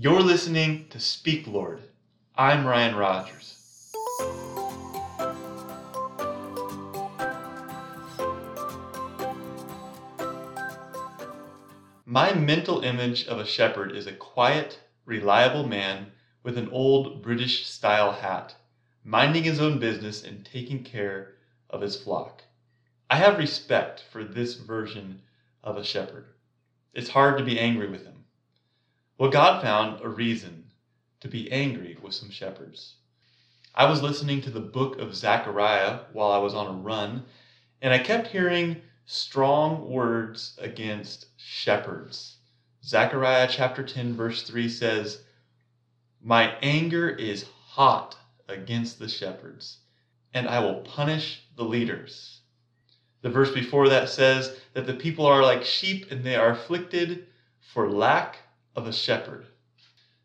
You're listening to Speak Lord. I'm Ryan Rogers. My mental image of a shepherd is a quiet, reliable man with an old British style hat, minding his own business and taking care of his flock. I have respect for this version of a shepherd. It's hard to be angry with him. Well, God found a reason to be angry with some shepherds. I was listening to the book of Zechariah while I was on a run, and I kept hearing strong words against shepherds. Zechariah chapter 10, verse 3 says, My anger is hot against the shepherds, and I will punish the leaders. The verse before that says that the people are like sheep and they are afflicted for lack of a shepherd.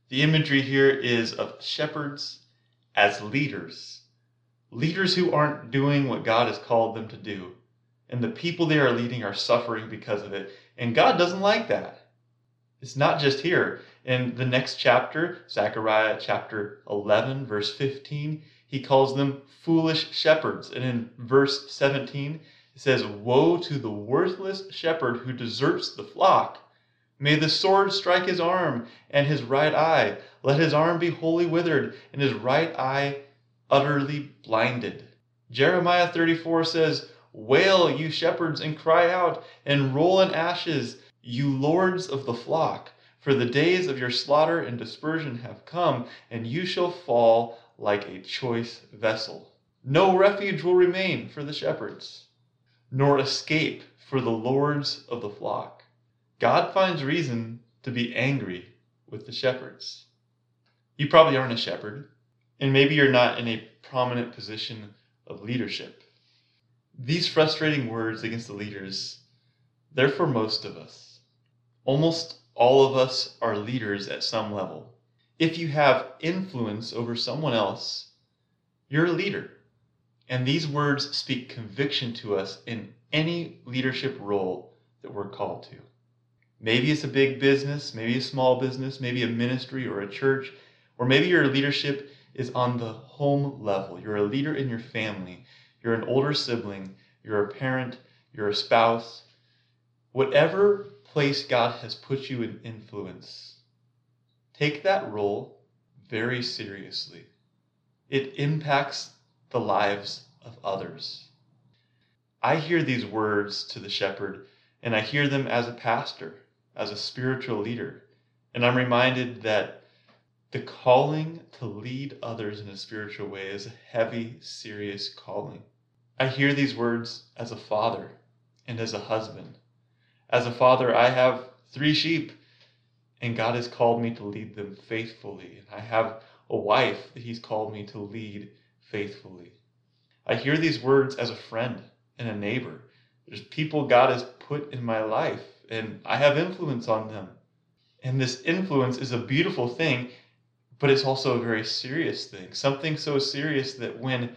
The imagery here is of shepherds as leaders, leaders who aren't doing what God has called them to do. And the people they are leading are suffering because of it. And God doesn't like that. It's not just here. In the next chapter, Zechariah chapter 11, verse 15, he calls them foolish shepherds. And in verse 17, it says, Woe to the worthless shepherd who deserts the flock. May the sword strike his arm and his right eye. Let his arm be wholly withered and his right eye utterly blinded. Jeremiah 34 says, Wail, you shepherds, and cry out, and roll in ashes, you lords of the flock. For the days of your slaughter and dispersion have come, and you shall fall like a choice vessel. No refuge will remain for the shepherds, nor escape for the lords of the flock. God finds reason to be angry with the shepherds. You probably aren't a shepherd, and maybe you're not in a prominent position of leadership. These frustrating words against the leaders, they're for most of us. Almost all of us are leaders at some level. If you have influence over someone else, you're a leader. And these words speak conviction to us in any leadership role that we're called to. Maybe it's a big business, maybe a small business, maybe a ministry or a church, or maybe your leadership is on the home level. You're a leader in your family. You're an older sibling, you're a parent, you're a spouse, whatever place God has put you in influence, take that role very seriously. It impacts the lives of others. I hear these words to the shepherd, and I hear them as a pastor, as a spiritual leader. And I'm reminded that the calling to lead others in a spiritual way is a heavy, serious calling. I hear these words as a father and as a husband. As a father, I have three sheep, and God has called me to lead them faithfully. And I have a wife that He's called me to lead faithfully. I hear these words as a friend and a neighbor. There's people God has put in my life, and I have influence on them. And this influence is a beautiful thing, but it's also a very serious thing. Something so serious that when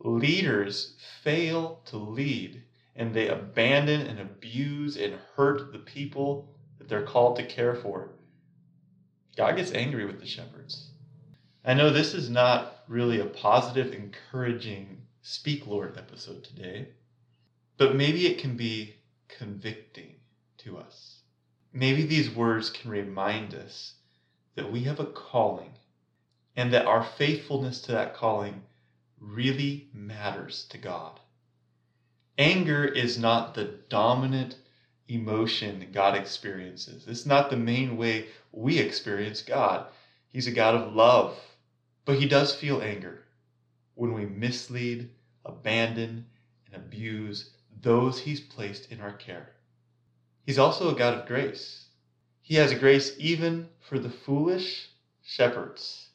leaders fail to lead and they abandon and abuse and hurt the people that they're called to care for, God gets angry with the shepherds. I know this is not really a positive, encouraging Speak Lord episode today, but maybe it can be convicting to us. Maybe these words can remind us that we have a calling and that our faithfulness to that calling really matters to God. Anger is not the dominant emotion God experiences. It's not the main way we experience God. He's a God of love, but He does feel anger when we mislead, abandon, and abuse those He's placed in our care. He's also a God of grace. He has a grace even for the foolish shepherds.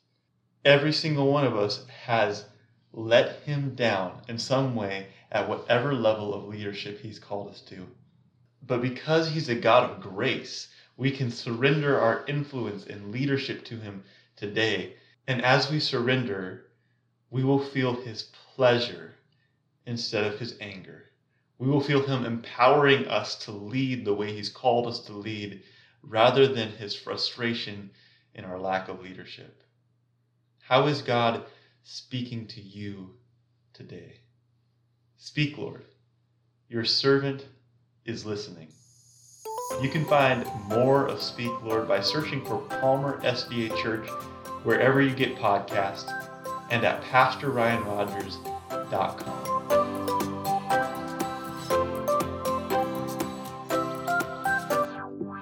Every single one of us has let him down in some way at whatever level of leadership he's called us to. But because he's a God of grace, we can surrender our influence and leadership to him today. And as we surrender, we will feel his pleasure instead of his anger. We will feel him empowering us to lead the way he's called us to lead rather than his frustration in our lack of leadership? How is God speaking to you today? Speak, Lord. Your servant is listening. You can find more of Speak Lord by searching for Palmer SDA Church wherever you get podcasts and at PastorRyanRogers.com.